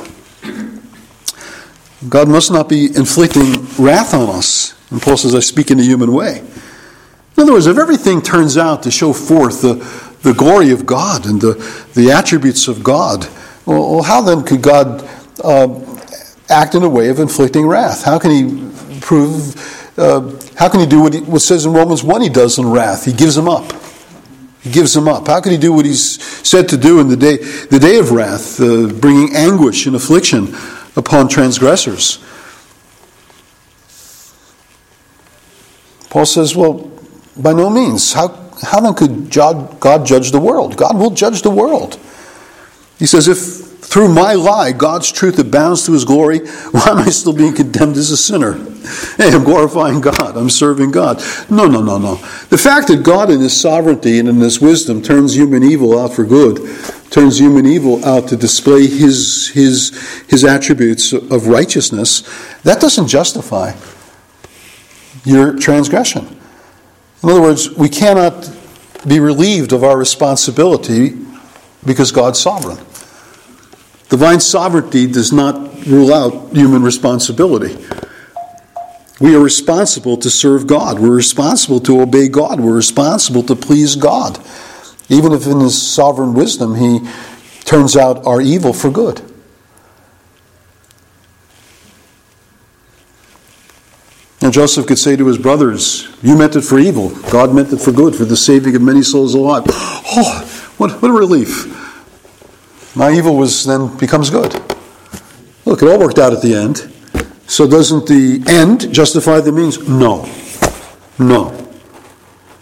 Speaker 1: God must not be inflicting wrath on us. And Paul says, I speak in a human way. In other words, if everything turns out to show forth the, the glory of God and the, the attributes of God, well, how then could God uh, act in a way of inflicting wrath? How can he prove, uh, how can he do what, he, what says in Romans 1 he does in wrath? He gives them up. He gives them up. How can he do what he's said to do in the day, the day of wrath, uh, bringing anguish and affliction upon transgressors? Paul says, well, by no means. How, how then could God judge the world? God will judge the world. He says, if through my lie God's truth abounds to his glory, why am I still being condemned as a sinner? Hey, I'm glorifying God. I'm serving God. No, no, no, no. The fact that God in his sovereignty and in his wisdom turns human evil out for good, turns human evil out to display his, his, his attributes of righteousness, that doesn't justify your transgression. In other words, we cannot be relieved of our responsibility because God's sovereign. Divine sovereignty does not rule out human responsibility. We are responsible to serve God. We're responsible to obey God. We're responsible to please God. Even if in His sovereign wisdom He turns out our evil for good. And Joseph could say to his brothers, You meant it for evil. God meant it for good, for the saving of many souls alive. <gasps> Oh, what, what a relief. My evil was then becomes good. Look, it all worked out at the end. So doesn't the end justify the means? No. No.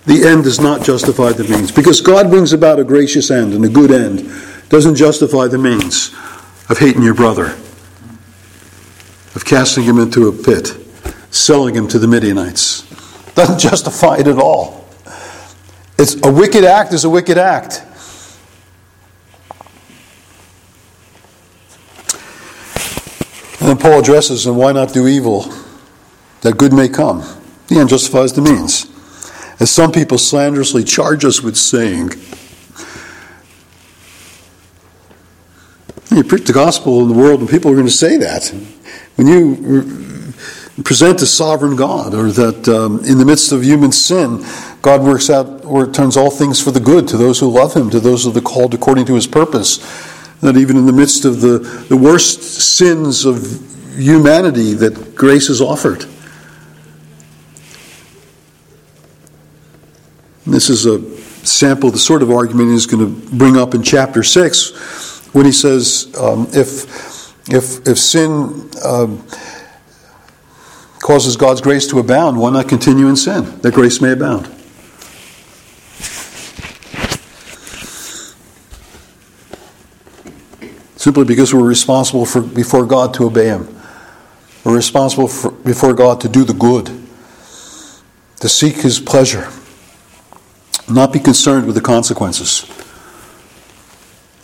Speaker 1: The end does not justify the means. Because God brings about a gracious end and a good end doesn't justify the means of hating your brother, of casting him into a pit selling him to the Midianites. Doesn't <laughs> justify it at all. It's a wicked act is a wicked act. Then Paul addresses, and why not do evil that good may come? The end justifies the means. As some people slanderously charge us with saying, you preach the gospel in the world, and people are going to say that. When you present a sovereign God, or that um, in the midst of human sin, God works out or turns all things for the good to those who love Him, to those who are called according to His purpose. That even in the midst of the, the worst sins of humanity, that grace is offered. This is a sample, the sort of argument he's going to bring up in chapter 6 when he says, um, if, if, if sin. Um, causes God's grace to abound, why not continue in sin, that grace may abound? Simply because we're responsible for, before God to obey Him. We're responsible for, before God to do the good, to seek His pleasure, not be concerned with the consequences.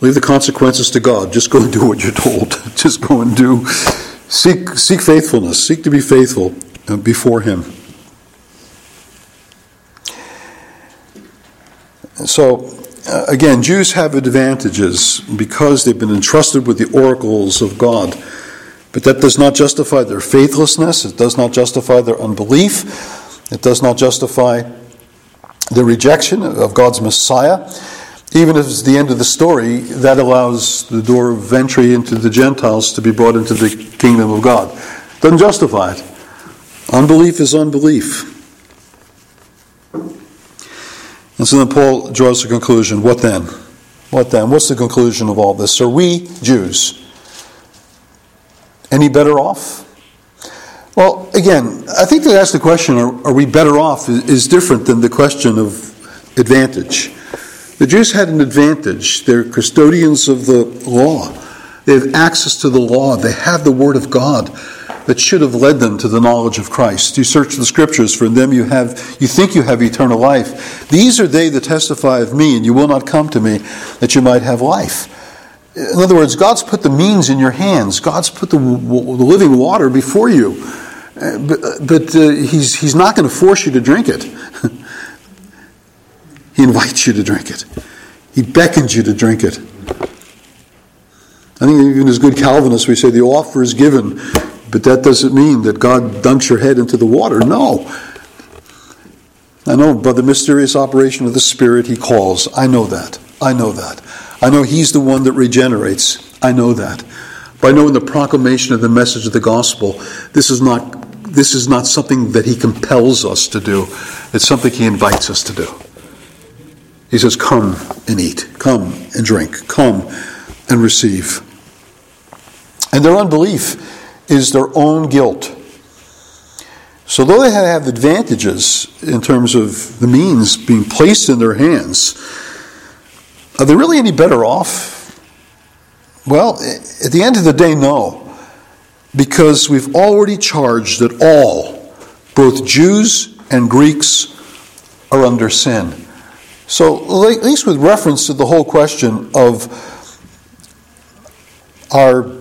Speaker 1: Leave the consequences to God. Just go and do what you're told. <laughs> Just go and do Seek, seek faithfulness. Seek to be faithful uh, before Him. So, Uh, again, Jews have advantages because they've been entrusted with the oracles of God. But that does not justify their faithlessness. It does not justify their unbelief. It does not justify the rejection of God's Messiah even if it's the end of the story, that allows the door of entry into the Gentiles to be brought into the kingdom of God. Doesn't justify it. Unbelief is unbelief. And so then Paul draws the conclusion what then? What then? What's the conclusion of all this? Are we, Jews, any better off? Well, again, I think to ask the question, are, are we better off, is, is different than the question of advantage. The Jews had an advantage. They're custodians of the law. They have access to the law. They have the Word of God. That should have led them to the knowledge of Christ. You search the scriptures, for in them you have you think you have eternal life. These are they that testify of me, and you will not come to me that you might have life. In other words, God's put the means in your hands. God's put the, the living water before you. But, but uh, he's, he's not going to force you to drink it. <laughs> he invites you to drink it. He beckons you to drink it. I think even as good Calvinists, we say the offer is given, but that doesn't mean that God dunks your head into the water. No. I know by the mysterious operation of the Spirit, He calls. I know that. I know that. I know He's the one that regenerates. I know that. By knowing the proclamation of the message of the gospel, this is not this is not something that He compels us to do. It's something He invites us to do. He says, Come and eat, come and drink, come and receive. And their unbelief is their own guilt. So, though they have advantages in terms of the means being placed in their hands, are they really any better off? Well, at the end of the day, no. Because we've already charged that all, both Jews and Greeks, are under sin. So, at least with reference to the whole question of our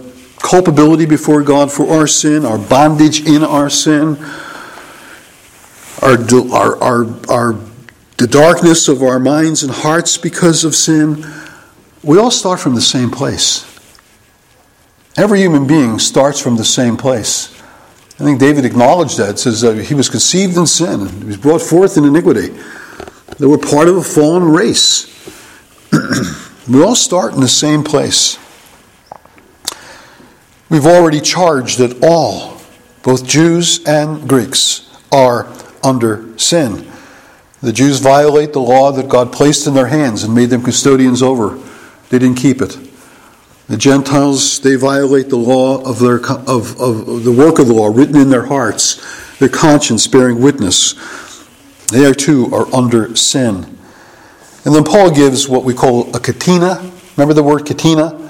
Speaker 1: culpability before God for our sin, our bondage in our sin, our, our, our, our, the darkness of our minds and hearts because of sin, we all start from the same place. Every human being starts from the same place. I think David acknowledged that. It says he was conceived in sin he was brought forth in iniquity. They were part of a fallen race. <clears throat> we all start in the same place. We've already charged that all, both Jews and Greeks, are under sin. The Jews violate the law that God placed in their hands and made them custodians over. They didn't keep it. The Gentiles, they violate the law of, their, of, of the work of the law written in their hearts, their conscience bearing witness. They too are under sin. And then Paul gives what we call a catena. Remember the word catena?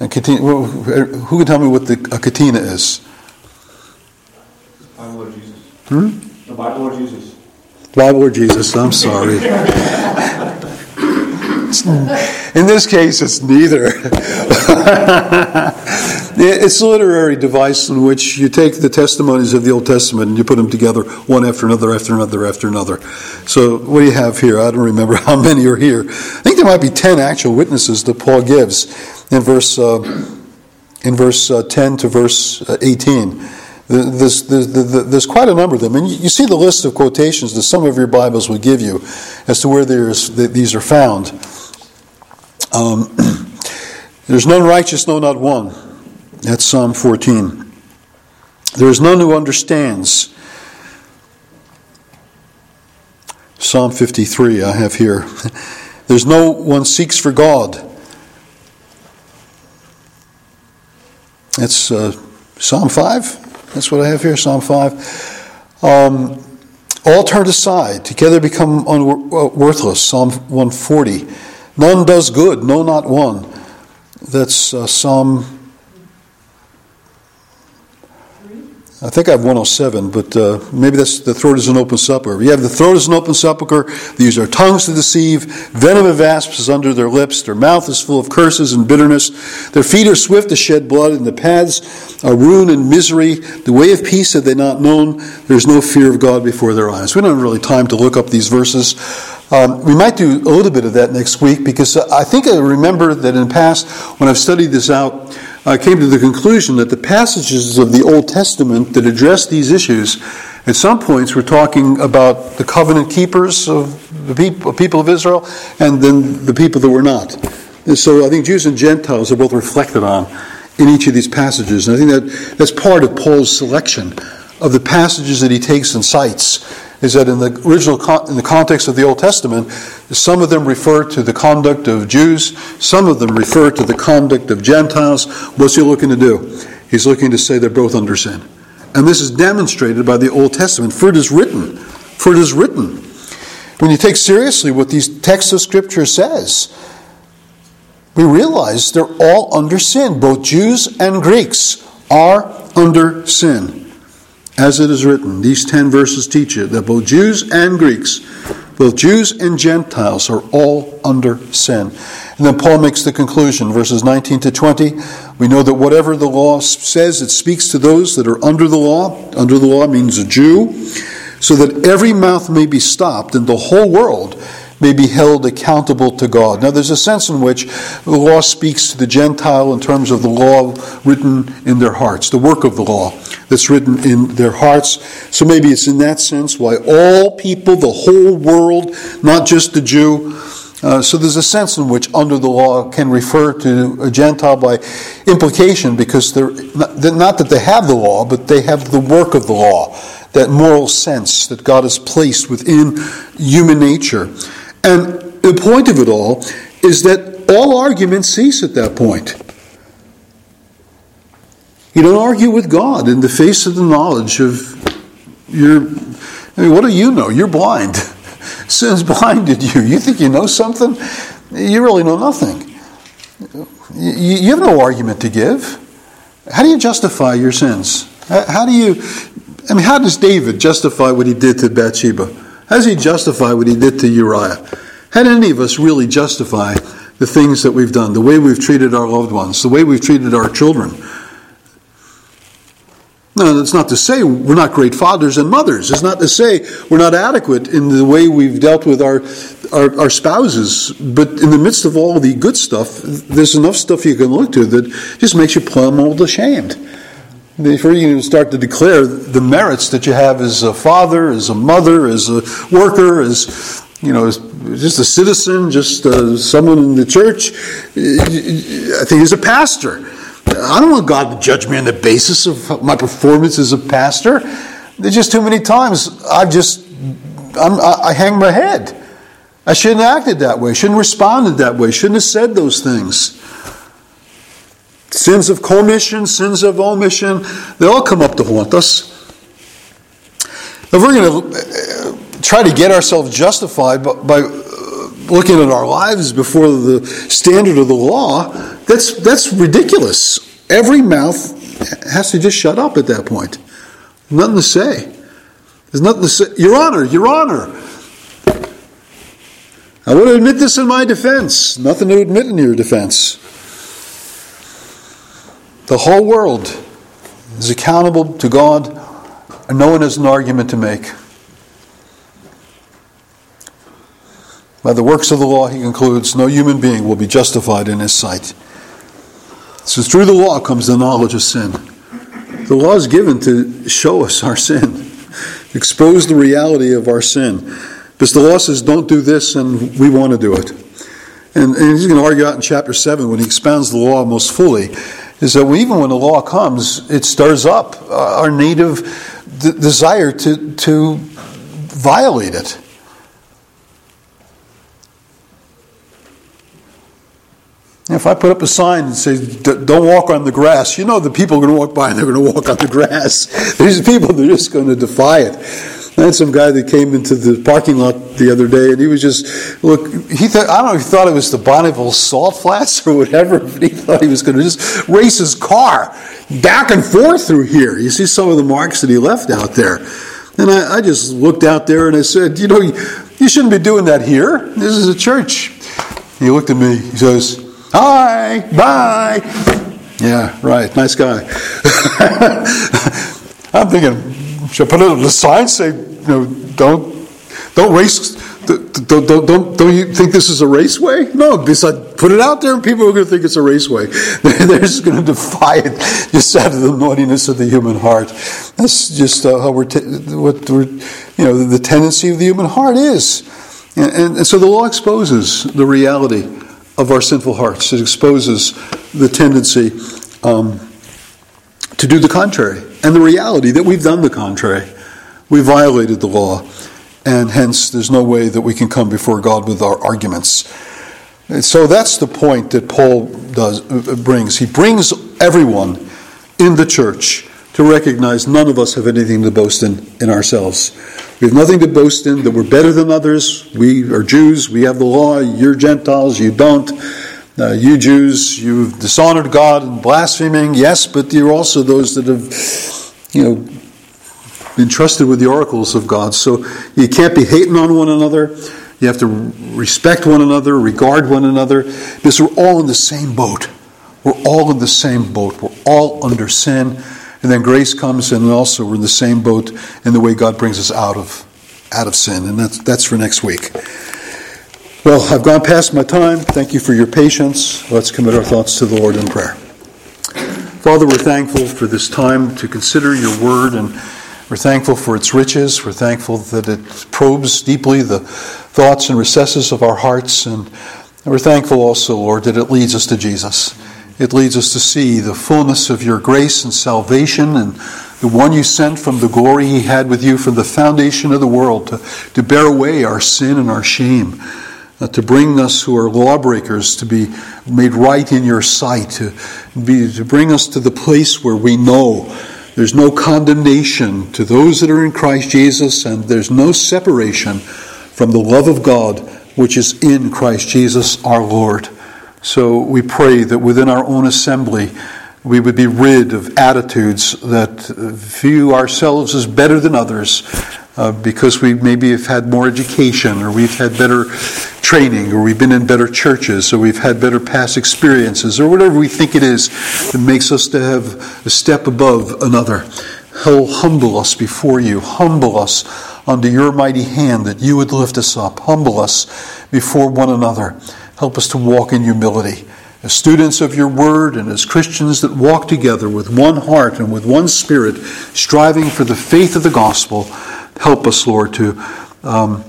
Speaker 1: A catena who can tell me what the, a catena is?
Speaker 2: Bible or Jesus? Hmm? The Bible or Jesus?
Speaker 1: Bible or Jesus, I'm sorry. <laughs> In this case, it's neither. <laughs> it's a literary device in which you take the testimonies of the Old Testament and you put them together one after another, after another, after another. So, what do you have here? I don't remember <laughs> how many are here. I think there might be 10 actual witnesses that Paul gives in verse, uh, in verse uh, 10 to verse uh, 18. There's, there's, there's, quite a number of them. And you see the list of quotations that some of your Bibles will give you as to where these are found. Um, <clears throat> There's none righteous, no, not one. That's Psalm 14. There is none who understands. Psalm 53, I have here. <laughs> There's no one seeks for God. That's uh, Psalm 5. That's what I have here, Psalm 5. Um, all turned aside, together become unworthless. Uh, Psalm 140. None does good, no, not one. That's uh, Psalm. I think I have 107, but uh, maybe that's the throat is an open sepulchre. You have the throat is an open sepulchre. They use their tongues to deceive. Venom of asps is under their lips. Their mouth is full of curses and bitterness. Their feet are swift to shed blood, and the paths are ruin and misery. The way of peace have they not known. There's no fear of God before their eyes. We don't have really time to look up these verses. Um, we might do a little bit of that next week because I think I remember that in the past, when I've studied this out, I came to the conclusion that the passages of the Old Testament that address these issues, at some points, were talking about the covenant keepers of the people, people of Israel and then the people that were not. And so I think Jews and Gentiles are both reflected on in each of these passages. And I think that that's part of Paul's selection of the passages that he takes and cites is that in the original in the context of the Old Testament, some of them refer to the conduct of Jews, some of them refer to the conduct of Gentiles. What's he looking to do? He's looking to say they're both under sin. And this is demonstrated by the Old Testament. For it is written, for it is written. When you take seriously what these texts of Scripture says, we realize they're all under sin, both Jews and Greeks, are under sin. As it is written, these ten verses teach it that both Jews and Greeks, both Jews and Gentiles, are all under sin. And then Paul makes the conclusion, verses 19 to 20. We know that whatever the law says, it speaks to those that are under the law. Under the law means a Jew, so that every mouth may be stopped and the whole world may be held accountable to God. Now, there's a sense in which the law speaks to the Gentile in terms of the law written in their hearts, the work of the law that's written in their hearts. So maybe it's in that sense why all people, the whole world, not just the Jew, uh, so there's a sense in which under the law can refer to a Gentile by implication because they're not, not that they have the law, but they have the work of the law, that moral sense that God has placed within human nature. And the point of it all is that all arguments cease at that point. You don't argue with God in the face of the knowledge of your. I mean, what do you know? You're blind. <laughs> Sin's blinded you. You think you know something? You really know nothing. You have no argument to give. How do you justify your sins? How do you. I mean, how does David justify what he did to Bathsheba? How does he justify what he did to Uriah? How any of us really justify the things that we've done, the way we've treated our loved ones, the way we've treated our children? No, that's not to say we're not great fathers and mothers. It's not to say we're not adequate in the way we've dealt with our, our, our spouses. But in the midst of all the good stuff, there's enough stuff you can look to that just makes you plumb old ashamed before you even start to declare the merits that you have as a father, as a mother, as a worker, as you know, just a citizen, just uh, someone in the church. I think as a pastor. I don't want God to judge me on the basis of my performance as a pastor. There's just too many times I've just I'm, i hang my head. I shouldn't have acted that way. Shouldn't have responded that way. Shouldn't have said those things. Sins of commission, sins of omission, they all come up to haunt us. If we're going to uh, try to get ourselves justified by uh, looking at our lives before the standard of the law, that's, that's ridiculous. Every mouth has to just shut up at that point. Nothing to say. There's nothing to say. Your Honor, Your Honor. I want to admit this in my defense. Nothing to admit in your defense. The whole world is accountable to God, and no one has an argument to make. By the works of the law, he concludes, no human being will be justified in his sight. So through the law comes the knowledge of sin. The law is given to show us our sin, <laughs> expose the reality of our sin. Because the law says, don't do this, and we want to do it. And, and he's going to argue out in chapter 7 when he expounds the law most fully is that even when the law comes, it stirs up uh, our native d- desire to, to violate it. If I put up a sign and say, don't walk on the grass, you know the people are going to walk by and they're going to walk on the <laughs> grass. These people that are just going to defy it. I had some guy that came into the parking lot the other day, and he was just look. He thought I don't know. He thought it was the Bonneville Salt Flats or whatever. <laughs> But he thought he was going to just race his car back and forth through here. You see some of the marks that he left out there. And I, I just looked out there and I said, you know, you, shouldn't be doing that here. This is a church. He looked at me. He says, "Hi, bye." Yeah, right. Nice guy. <laughs> I'm thinking, should I put it on the sign say, you know, don't don't race. Don't, don't, don't, don't you think this is a raceway? No, because I put it out there and people are going to think it's a raceway. <laughs> They're just going to defy it just out of the naughtiness of the human heart. That's just uh, how we're, t- what we're, you know, the tendency of the human heart is. And, and, and so the law exposes the reality of our sinful hearts. It exposes the tendency um, to do the contrary and the reality that we've done the contrary. We violated the law, and hence there's no way that we can come before God with our arguments. And so that's the point that Paul does uh, brings. He brings everyone in the church to recognize none of us have anything to boast in in ourselves. We have nothing to boast in that we're better than others. We are Jews, we have the law, you're Gentiles, you don't. Uh, you Jews, you've dishonored God and blaspheming, yes, but you're also those that have, you know, been trusted with the oracles of God. So you can't be hating on one another. You have to respect one another, regard one another, because we're all in the same boat. We're all in the same boat. We're all under sin. And then grace comes, and also we're in the same boat in the way God brings us out of, out of sin. And that's, that's for next week. Well, I've gone past my time. Thank you for your patience. Let's commit our thoughts to the Lord in prayer. Father, we're thankful for this time to consider your word, and we're thankful for its riches. We're thankful that it probes deeply the thoughts and recesses of our hearts. And we're thankful also, Lord, that it leads us to Jesus. It leads us to see the fullness of your grace and salvation and the one you sent from the glory he had with you from the foundation of the world to, to bear away our sin and our shame, uh, to bring us who are lawbreakers to be made right in your sight, to, be, to bring us to the place where we know there's no condemnation to those that are in Christ Jesus, and there's no separation from the love of God which is in Christ Jesus our Lord. So we pray that within our own assembly, we would be rid of attitudes that view ourselves as better than others uh, because we maybe have had more education or we've had better training or we've been in better churches or we've had better past experiences or whatever we think it is that makes us to have a step above another. He'll humble us before you, humble us under your mighty hand that you would lift us up, humble us before one another. Help us to walk in humility. As students of your word and as Christians that walk together with one heart and with one spirit, striving for the faith of the gospel, help us, Lord, to, um,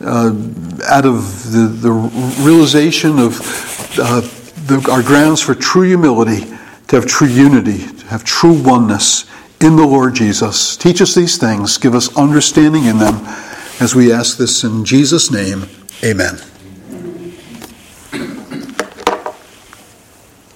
Speaker 1: uh, out of the, the realization of uh, the, our grounds for true humility, to have true unity, to have true oneness in the Lord Jesus. Teach us these things, give us understanding in them as we ask this in Jesus' name. Amen.